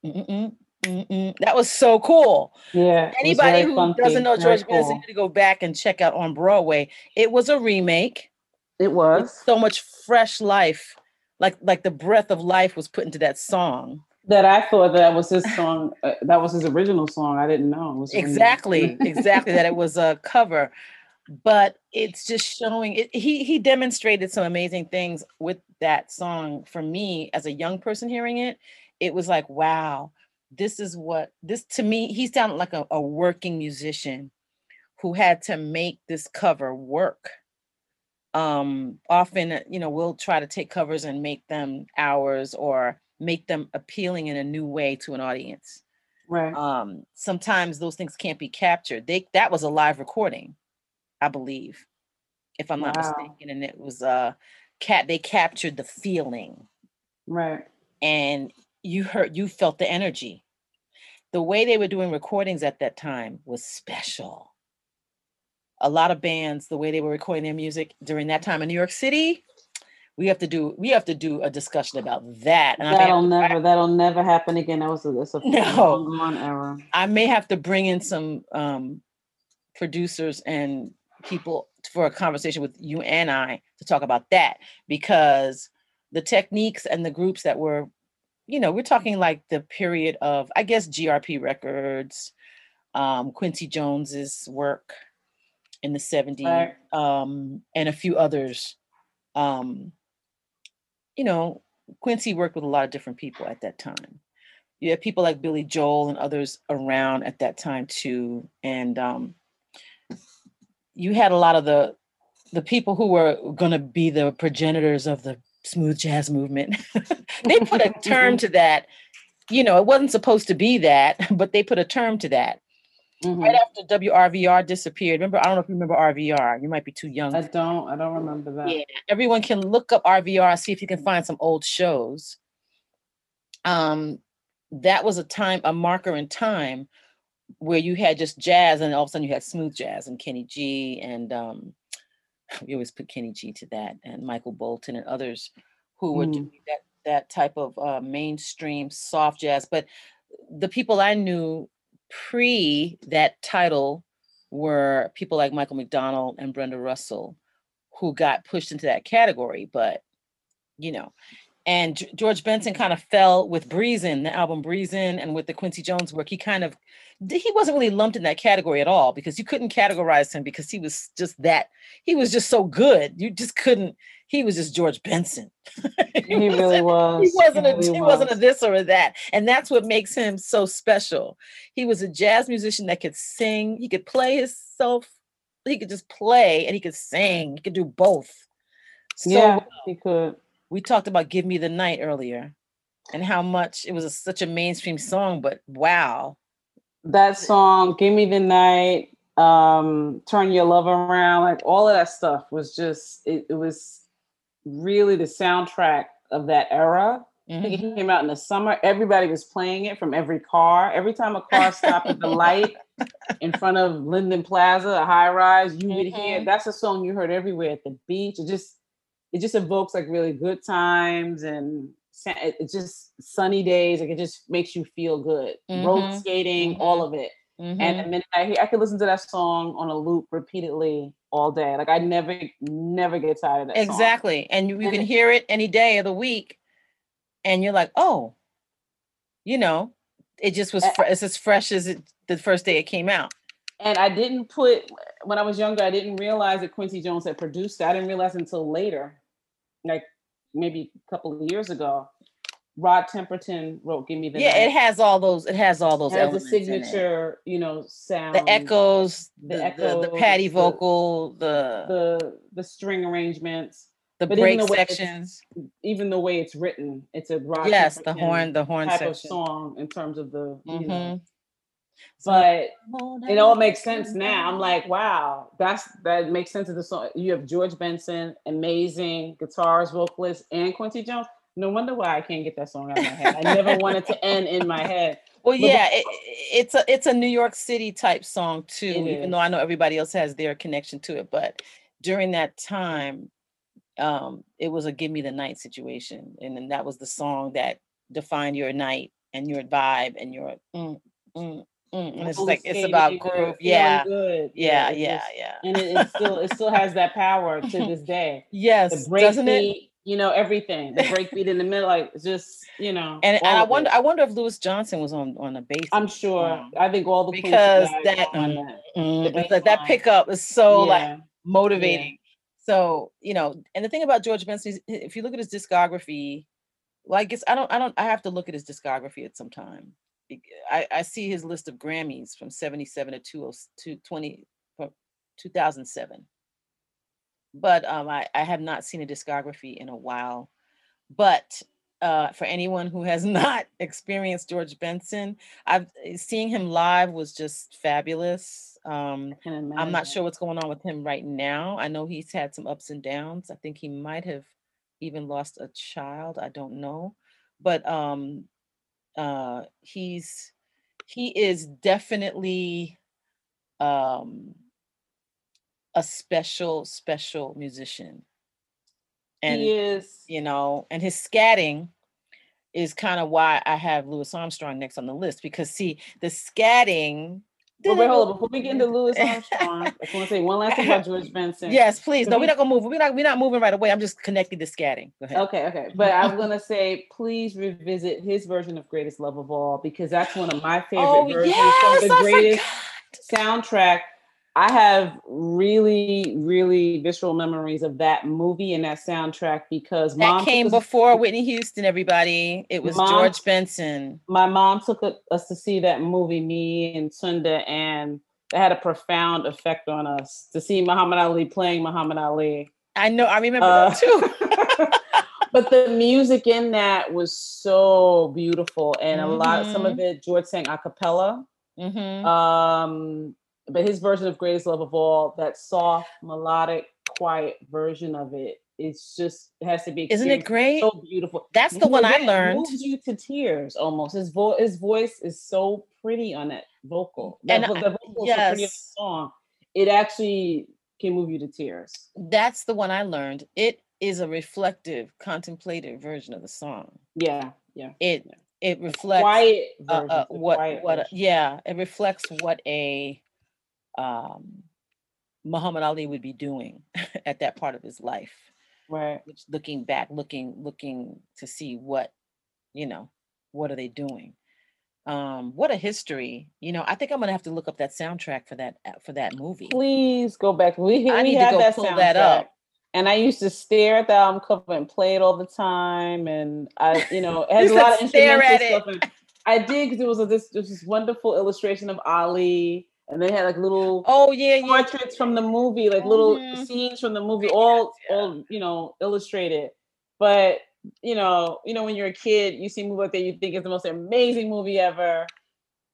mm, mm, mm, mm, mm. That was so cool. Yeah. Anybody who funky, doesn't know George Benson cool. need to go back and check out on Broadway. It was a remake It with was. so much fresh life, like like the breath of life was put into that song. That I thought that was his song. Uh, that was his original song. I didn't know. Exactly, exactly that it was a cover, but it's just showing it. He he demonstrated some amazing things with that song. For me, as a young person hearing it, it was like, wow, this is what this to me. He sounded like a, a working musician who had to make this cover work. Um, often, uh, you know, we'll try to take covers and make them ours or make them appealing in a new way to an audience Right. um sometimes those things can't be captured they that was a live recording i believe if i'm not Wow. mistaken and it was uh cat they captured the feeling right. and you heard you felt the energy the way they were doing recordings at that time was special a lot of bands the way they were recording their music during that time in new york city we have to do we have to do a discussion about that and I may have That'll to- never. That'll never happen again. That was a. That's a No. long era. I may have to bring in some um, producers and people for a conversation with you and I to talk about that because the techniques and the groups that were, you know, we're talking like the period of, I guess, GRP Records, um, Quincy Jones's work in the 70s, Right. um, and a few others. Um, you know, Quincy worked with a lot of different people at that time you have people like Billy Joel and others around at that time too. And um, you had a lot of the the people who were going to be the progenitors of the smooth jazz movement. they put a term to that. You know, it wasn't supposed to be that, but they put a term to that. Mhm. Right after WRVR disappeared. Remember, I don't know if you remember RVR. You might be too young. I don't. I don't remember that. Yeah, everyone can look up RVR and see if you can find some old shows. Um, that was a time, a marker in time where you had just jazz and all of a sudden you had smooth jazz and Kenny G and um we always put Kenny G to that and Michael Bolton and others who were Mm. doing that that type of uh, mainstream soft jazz. But the people I knew pre that title were people like Michael McDonald and Brenda Russell, who got pushed into that category. But you know, and George Benson kind of fell with Breezin, the album Breezin, and with the Quincy Jones work, he kind of he wasn't really lumped in that category at all because you couldn't categorize him because he was just that he was just so good. You just couldn't. He was just George Benson. He really was. He wasn't a really he wasn't a this or a that, and that's what makes him so special. He was a jazz musician that could sing. He could play himself. He could just play and he could sing. He could do both. So yeah, he could. We talked about "Give Me the Night" earlier, and how much it was a, such a mainstream song, but wow, That song, "Give Me the Night," um, "Turn Your Love Around," like all of that stuff was just. It, it was really the soundtrack of that era. I think it came out in the summer. Everybody was playing it from every car. Every time a car stopped at the light in front of Linden Plaza, a high rise, you would hear Mhm. that's a song you heard everywhere at the beach. It just it just evokes like really good times and sa- it it just sunny days. Like it just makes you feel good. Road Mhm. skating, all of it. Mhm. And the minute I hear, I could listen to that song on a loop repeatedly all day. Like I never, never get tired of that. song. exactly, and you, you can hear it any day of the week, and you're like, oh, you know, it just was. Fr- it's as fresh as it, the first day it came out. And I didn't put when I was younger, I didn't realize that Quincy Jones had produced it. I didn't realize until later, like maybe a couple of years ago. Rod Temperton wrote "Give Me the yeah, Night." it has all those. It has all those It has a signature, you know, sound. The echoes, the the, the, the, patty vocal, the the the string arrangements, the but break even the sections. even the way it's written. It's a Rod Yes, the horn, the horn type of song in terms of the, you know. Mm-hmm. But it all makes sense now. I'm like, wow, that's that makes sense of the song. You have George Benson, amazing guitarist, vocalist, and Quincy Jones. No wonder why I can't get that song out of my head. I never wanted to end in my head. Well, yeah, it, it's a it's a New York City type song too. Even though. I know everybody else has their connection to it, but during that time, um, it was a "Give Me the Night" situation, and then that was the song that defined your night and your vibe and your mm, mm, mm. and it's like it's about skating, groove. Yeah, good. yeah, it yeah, just- yeah. And it, it still it still has that power to this day. Yes, The break doesn't it? you know, everything. The break beat in the middle, like just, you know. And, and I wonder, it. I wonder if Louis Johnson was on on a bass. I'm sure. um, I think all the because that, are on mm, that. Mm, the like that pickup is so like Yeah. motivating. So, you know, and the thing about George Benson is if you look at his discography, well, I guess I don't I don't I have to look at his discography at some time. I, I see his list of Grammys from 77 to 20 to 20 from 2007. But um I, I have not seen a discography in a while. But uh, for anyone who has not experienced George Benson, I've eh, seeing him live was just fabulous. Um, I'm not sure what's going on with him right now. I know he's had some ups and downs. I think he might have even lost a child. I don't know. But um uh he's he is definitely um a special special musician. And he is. you know, and his scatting is kind of why I have Louis Armstrong next on the list because see the scatting. But wait, hold on. Before we get into Louis Armstrong, I just want to say one last thing about George Benson. Yes, please. No, we- we're not gonna move. We're not. We're not moving right away. I'm just connecting the scatting. Go ahead. Okay, okay. But I'm gonna say, please revisit his version of "Greatest Love of All" because that's one of my favorite Oh versions yes, from the I greatest forgot. soundtrack. I have really, really visceral memories of that movie and that soundtrack because mom That took came us- before Whitney Houston. Everybody, it was Mom- George Benson. my mom took us to see that movie, me and Sunda, and it had a profound effect on us to see Muhammad Ali playing Muhammad Ali. I know. I remember Uh, that too. but the music in that was so beautiful, and a lot, some Mm-hmm. of it George sang a cappella. hmm Um, but his version of "Greatest Love of All," that soft, melodic, quiet version of it, it's just it has to be. Isn't it great? So beautiful. That's the one I learned. Moves you to tears almost. His voice, his voice is so pretty on that vocal. And I- the vocal so pretty on the yes. song. It actually can move you to tears. That's the one I learned. It is a reflective, contemplative version of the song. Yeah, yeah. It Yeah. it reflects Quiet uh, uh, what what a- yeah it reflects what a um muhammad ali would be doing at that part of his life Right. which looking back looking looking to see what you know what are they doing um what a history you know i think i'm gonna have to look up that soundtrack for that uh, for that movie Please go back. We, I we need to had go that pull that soundtrack. up. And I used to stare at the album cover and play it all the time. And I, you know, it has a lot of stare instrumental at it. stuff. I did because it was a, this this wonderful illustration of Ali, and they had like little oh yeah yeah portraits from the movie, like little Mhm. scenes from the movie, all yeah. all you know illustrated. But you know, you know, when you're a kid, you see a movie like that, you think it's the most amazing movie ever.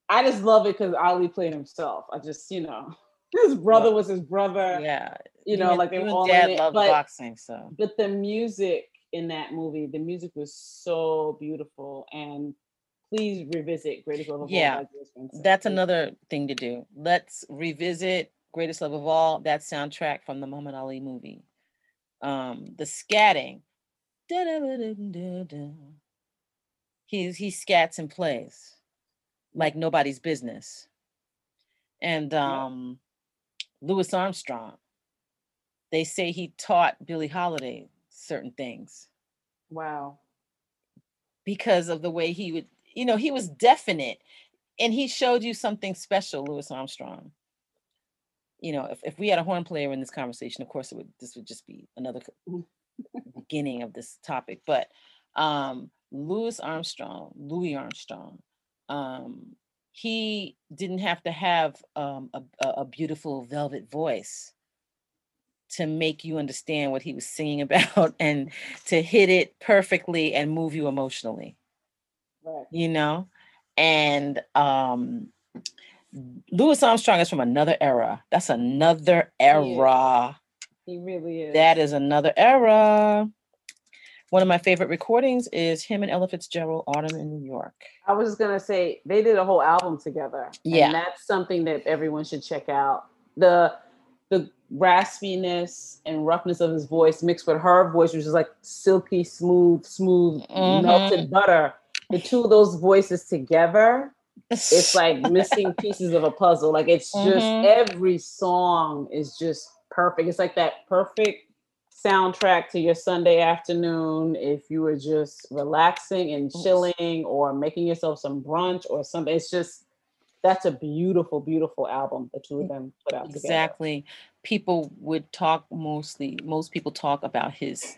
I just love it because Ali played himself. I just, you know, his brother was his brother. yeah You know, and- like they were all dad in it. loved But boxing so but the music in that movie, the music was so beautiful. And please revisit Greatest Love of All Yeah, That's another thing to do. Let's revisit Greatest Love of All, that soundtrack from the Muhammad Ali movie. Um, the scatting. He's he scats and plays like nobody's business. And um Louis Armstrong, they say he taught Billie Holiday certain things Wow. because of the way he would, you know, he was definite and he showed you something special, Louis Armstrong. You know, if, if we had a horn player in this conversation, of course it would this would just be another beginning of this topic. But um Louis Armstrong, Louis Armstrong, um, he didn't have to have um, a, a a beautiful velvet voice to make you understand what he was singing about and to hit it perfectly and move you emotionally Right. you know and um louis armstrong is from another era that's another era He really is. that is another era one of my favorite recordings is him and ella fitzgerald autumn in new york I was just gonna say they did a whole album together. Yeah. And that's something that everyone should check out. The the raspiness and roughness of his voice mixed with her voice, which is like silky smooth, smooth, Mhm. melted butter. The two of those voices together, it's like missing pieces of a puzzle. Like it's just Mhm. every song is just perfect. It's like that perfect soundtrack to your Sunday afternoon if you were just relaxing and chilling or making yourself some brunch or something. It's just that's a beautiful, beautiful album the two of them put out together. exactly people would talk mostly most people talk about his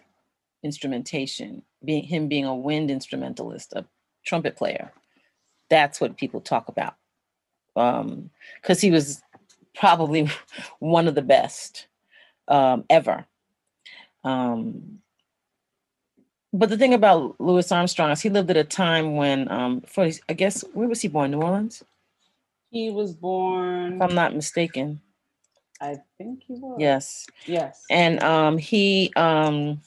instrumentation being him being a wind instrumentalist a trumpet player. That's what people talk about. Um because he was probably one of the best um ever. Um but the thing about louis armstrong is he lived at a time when um for his- i guess where was he born? New orleans? He was born, if i'm not mistaken. I think he was. yes. Yes. and um he um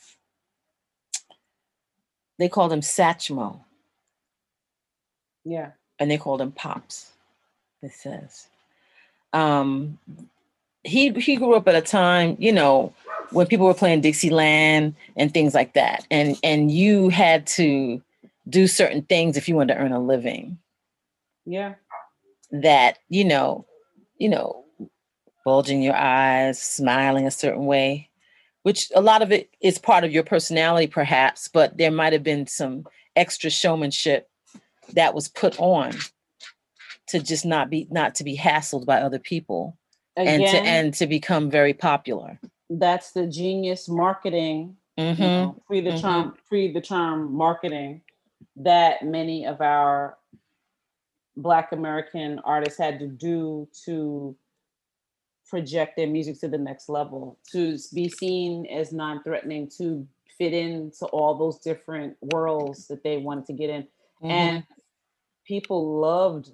they called him Satchmo yeah. and they called him Pops. It says. Um he he grew up at a time, you know, when people were playing Dixieland and things like that. And and you had to do certain things if you wanted to earn a living. Yeah. That, you know, you know, bulging your eyes, smiling a certain way, which a lot of it is part of your personality, perhaps, but there might have been some extra showmanship that was put on to just not be not to be hassled by other people and to and to become very popular. that's the genius marketing you Mhm. know, pre the mhm. term pre the term marketing that many of our black american artists had to do to project their music to the next level to be seen as non-threatening to fit into all those different worlds that they wanted to get in Mhm. and people loved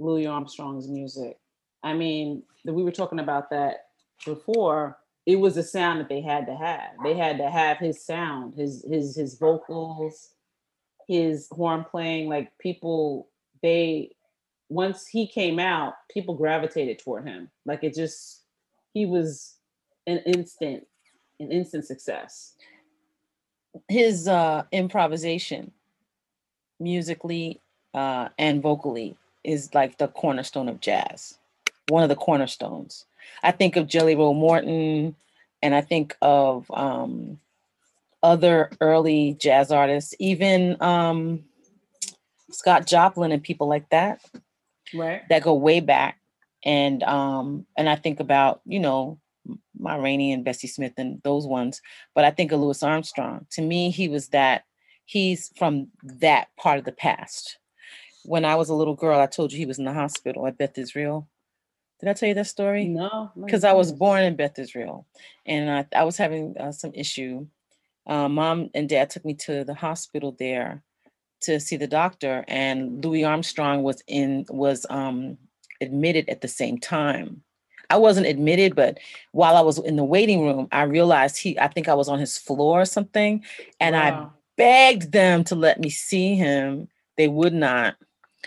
Louis Armstrong's music. I mean, we were talking about that before. It was a sound that they had to have. They had to have his sound, his his his vocals, his horn playing. Like people, they once he came out, people gravitated toward him. Like it just, he was an instant, an instant success. his uh, improvisation, musically uh, and vocally, is like the cornerstone of jazz. One of the cornerstones. I think of Jelly Roll Morton, and I think of um, other early jazz artists, even um, Scott Joplin and people like that, right? That go way back, and um, and I think about you know Ma Rainey and Bessie Smith and those ones, but I think of Louis Armstrong. To me, he was that. He's from that part of the past. When I was a little girl, I told you he was in the hospital at Beth Israel. Did I tell you that story? No, because I was born in Beth Israel, and I, I was having uh, some issue. Uh, Mom and Dad took me to the hospital there to see the doctor, and Louis Armstrong was in was um, admitted at the same time. I wasn't admitted, but while I was in the waiting room, I realized he. I think I was on his floor or something, and wow. I begged them to let me see him. They would not.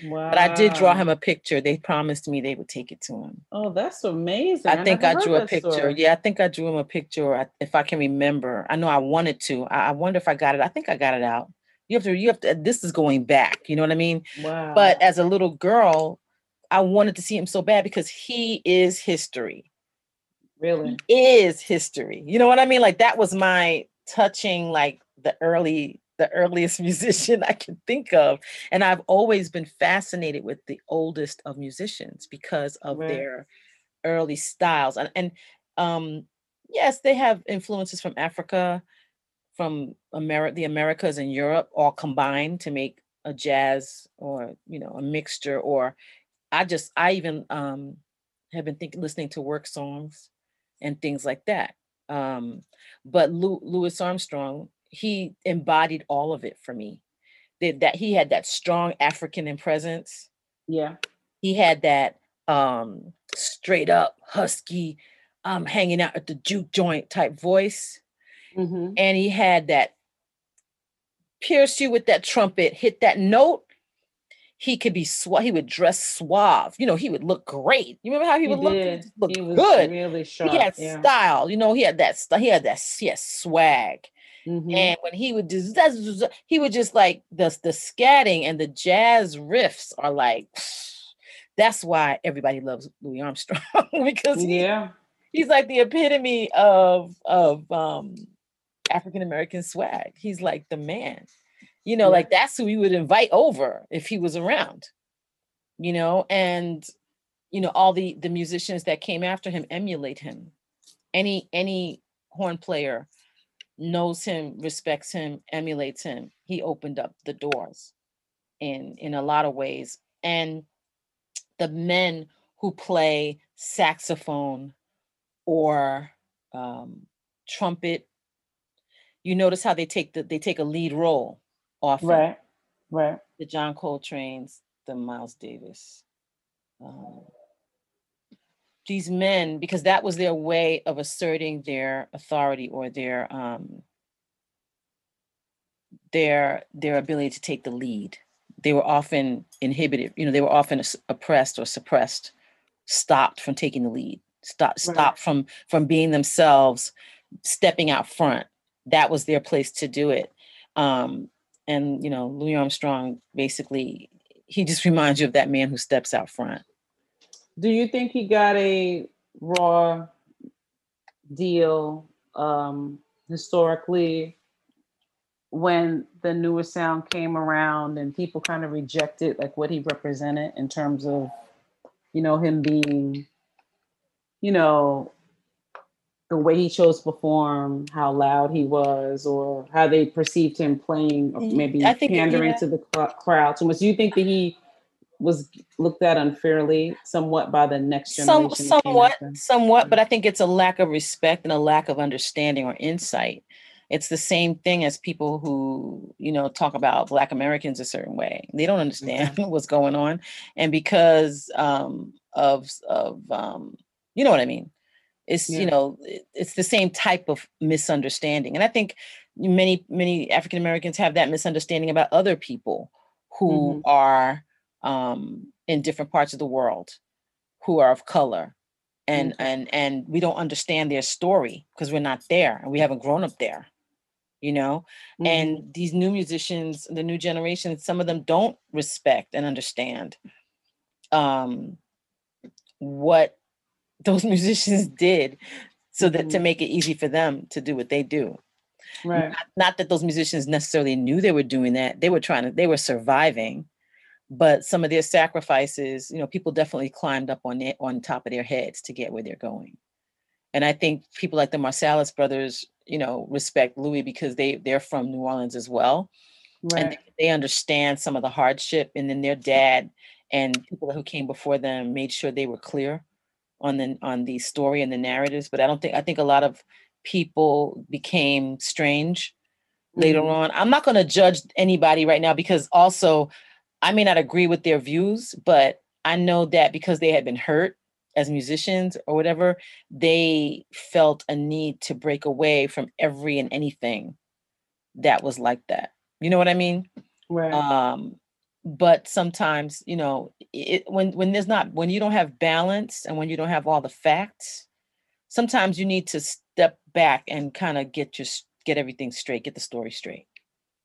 Wow. But I did draw him a picture. They promised me they would take it to him. Oh, that's amazing. I, I think I drew a picture. Story. Yeah, I think I drew him a picture if I can remember. I know I wanted to. I, I wonder if I got it. I think I got it out. You have to, you have to, this is going back. You know what I mean? Wow. But as a little girl, I wanted to see him so bad because he is history. Really? He is history. You know what I mean? Like that was my touching, like the early the earliest musician I can think of. And I've always been fascinated with the oldest of musicians because of right. their early styles. And, and um, yes, they have influences from Africa, from America, the Americas and Europe all combined to make a jazz or, you know, a mixture. Or I just, I even um, have been thinking, listening to work songs and things like that. Um, but Louis Armstrong he embodied all of it for me. That, that he had that strong African presence. Yeah. He had that um straight up husky, um hanging out at the juke joint type voice. Mm-hmm. And he had that pierce you with that trumpet, hit that note. He could be suave. He would dress suave. You know, he would look great. You remember how he, he would did. look? He look good. Really sharp. He had yeah. style. You know, he had that. He had that. He had swag. Mm-hmm. And when he would just he would just like the the scatting and the jazz riffs are like that's why everybody loves Louis Armstrong because he, yeah he's like the epitome of of um African American swag. He's like the man. You know, yeah. like that's who we would invite over if he was around. You know, and you know all the the musicians that came after him emulate him. Any any horn player knows him, respects him, emulates him. He opened up the doors in in a lot of ways. And the men who play saxophone or um, trumpet, you notice how they take the they take a lead role often. Right, right. The John Coltrane's, the Miles Davis. Um, these men because that was their way of asserting their authority or their um their their ability to take the lead. They were often inhibited you know they were often oppressed or suppressed stopped from taking the lead stopped right. from from being themselves stepping out front. That was their place to do it. Um and you know louis armstrong basically he just reminds you of that man who steps out front do you think he got a raw deal um, historically when the newer sound came around and people kind of rejected like what he represented in terms of you know him being you know the way he chose to perform how loud he was or how they perceived him playing or maybe pandering yeah. to the crowd too much do you think that he was looked at unfairly somewhat by the next generation. Some, somewhat, somewhat, but I think it's a lack of respect and a lack of understanding or insight. It's the same thing as people who, you know, talk about Black Americans a certain way. They don't understand mm-hmm. what's going on, and because um, of of um, you know what I mean. It's yeah. you know, it's the same type of misunderstanding, and I think many many African Americans have that misunderstanding about other people who mm-hmm. are um, in different parts of the world who are of color and mm-hmm. and and we don't understand their story because we're not there and we haven't grown up there you know Mhm. and these new musicians the new generation some of them don't respect and understand um what those musicians did so that to Mhm. make it easy for them to do what they do right. not, not that those musicians necessarily knew they were doing that they were trying to they were surviving but some of their sacrifices you know people definitely climbed up on it on top of their heads to get where they're going and i think people like the marsalis brothers you know respect louis because they they're from new orleans as well and Right. they, they understand some of the hardship and then their dad and people who came before them made sure they were clear on the on the story and the narratives but i don't think i think a lot of people became strange later Mhm. on i'm not going to judge anybody right now because also i may not agree with their views but i know that because they had been hurt as musicians or whatever they felt a need to break away from every and anything that was like that. You know what i mean? Right. um but sometimes you know it when when there's not when you don't have balance and when you don't have all the facts sometimes you need to step back and kind of get your get everything straight get the story straight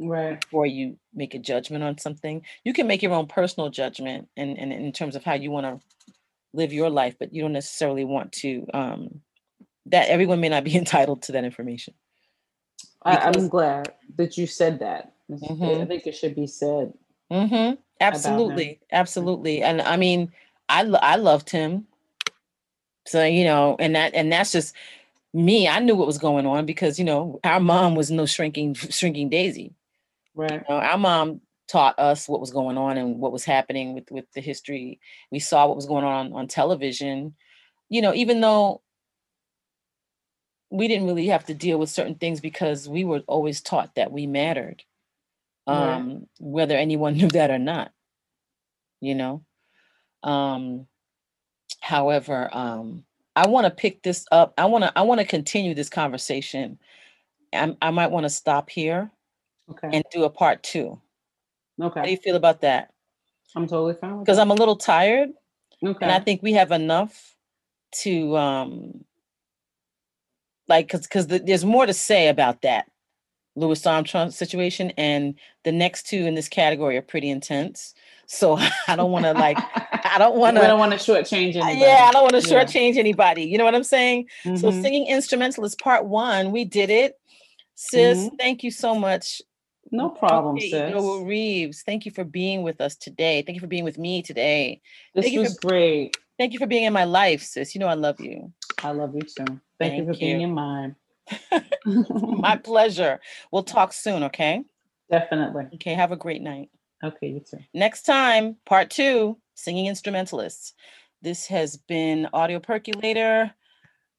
right. before you make a judgment on something you can make your own personal judgment and, and in terms of how you want to live your life but you don't necessarily want to um that everyone may not be entitled to that information I, I'm glad that you said that. It's- I think it should be said. Mm-hmm. Absolutely, absolutely. And I mean, I lo- I loved him. So you know, and that and that's just me. I knew what was going on because you know our mom was no shrinking shrinking daisy. Right. You know, our mom taught us what was going on and what was happening with with the history. We saw what was going on on television. You know, even though we didn't really have to deal with certain things because we were always taught that we mattered Right. um whether anyone knew that or not you know um however um i want to pick this up i want to i want to continue this conversation i, I might want to stop here Okay. and do a part two Okay. how do you feel about that I'm totally fine with because i'm a little tired okay. and i think we have enough to um like because because there's more to say about that louis armstrong situation and the next two in this category are pretty intense so i don't want to like i don't want to. I don't want to shortchange anybody. Yeah, I don't want to Yeah. shortchange anybody. You know what I'm saying? So, Mhm. singing instrumentalist part one, we did it. Sis, Mhm. thank you so much. No problem, you, sis. Noah Reeves. Thank you for being with us today. Thank you for being with me today. This thank you was for- great. Thank you for being in my life, sis. You know I love you. I love you too. Thank, you for Thank being you. in mine. My pleasure. We'll talk soon, okay? Definitely. Okay, have a great night. Okay, you too. Next time, part two, singing instrumentalists. This has been Audio Percolator,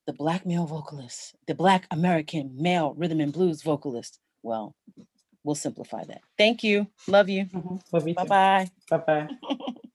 the black male vocalist, the black American male rhythm and blues vocalist. Well, we'll simplify that. Thank you. Love you. Mhm. Love you Bye bye. Bye bye.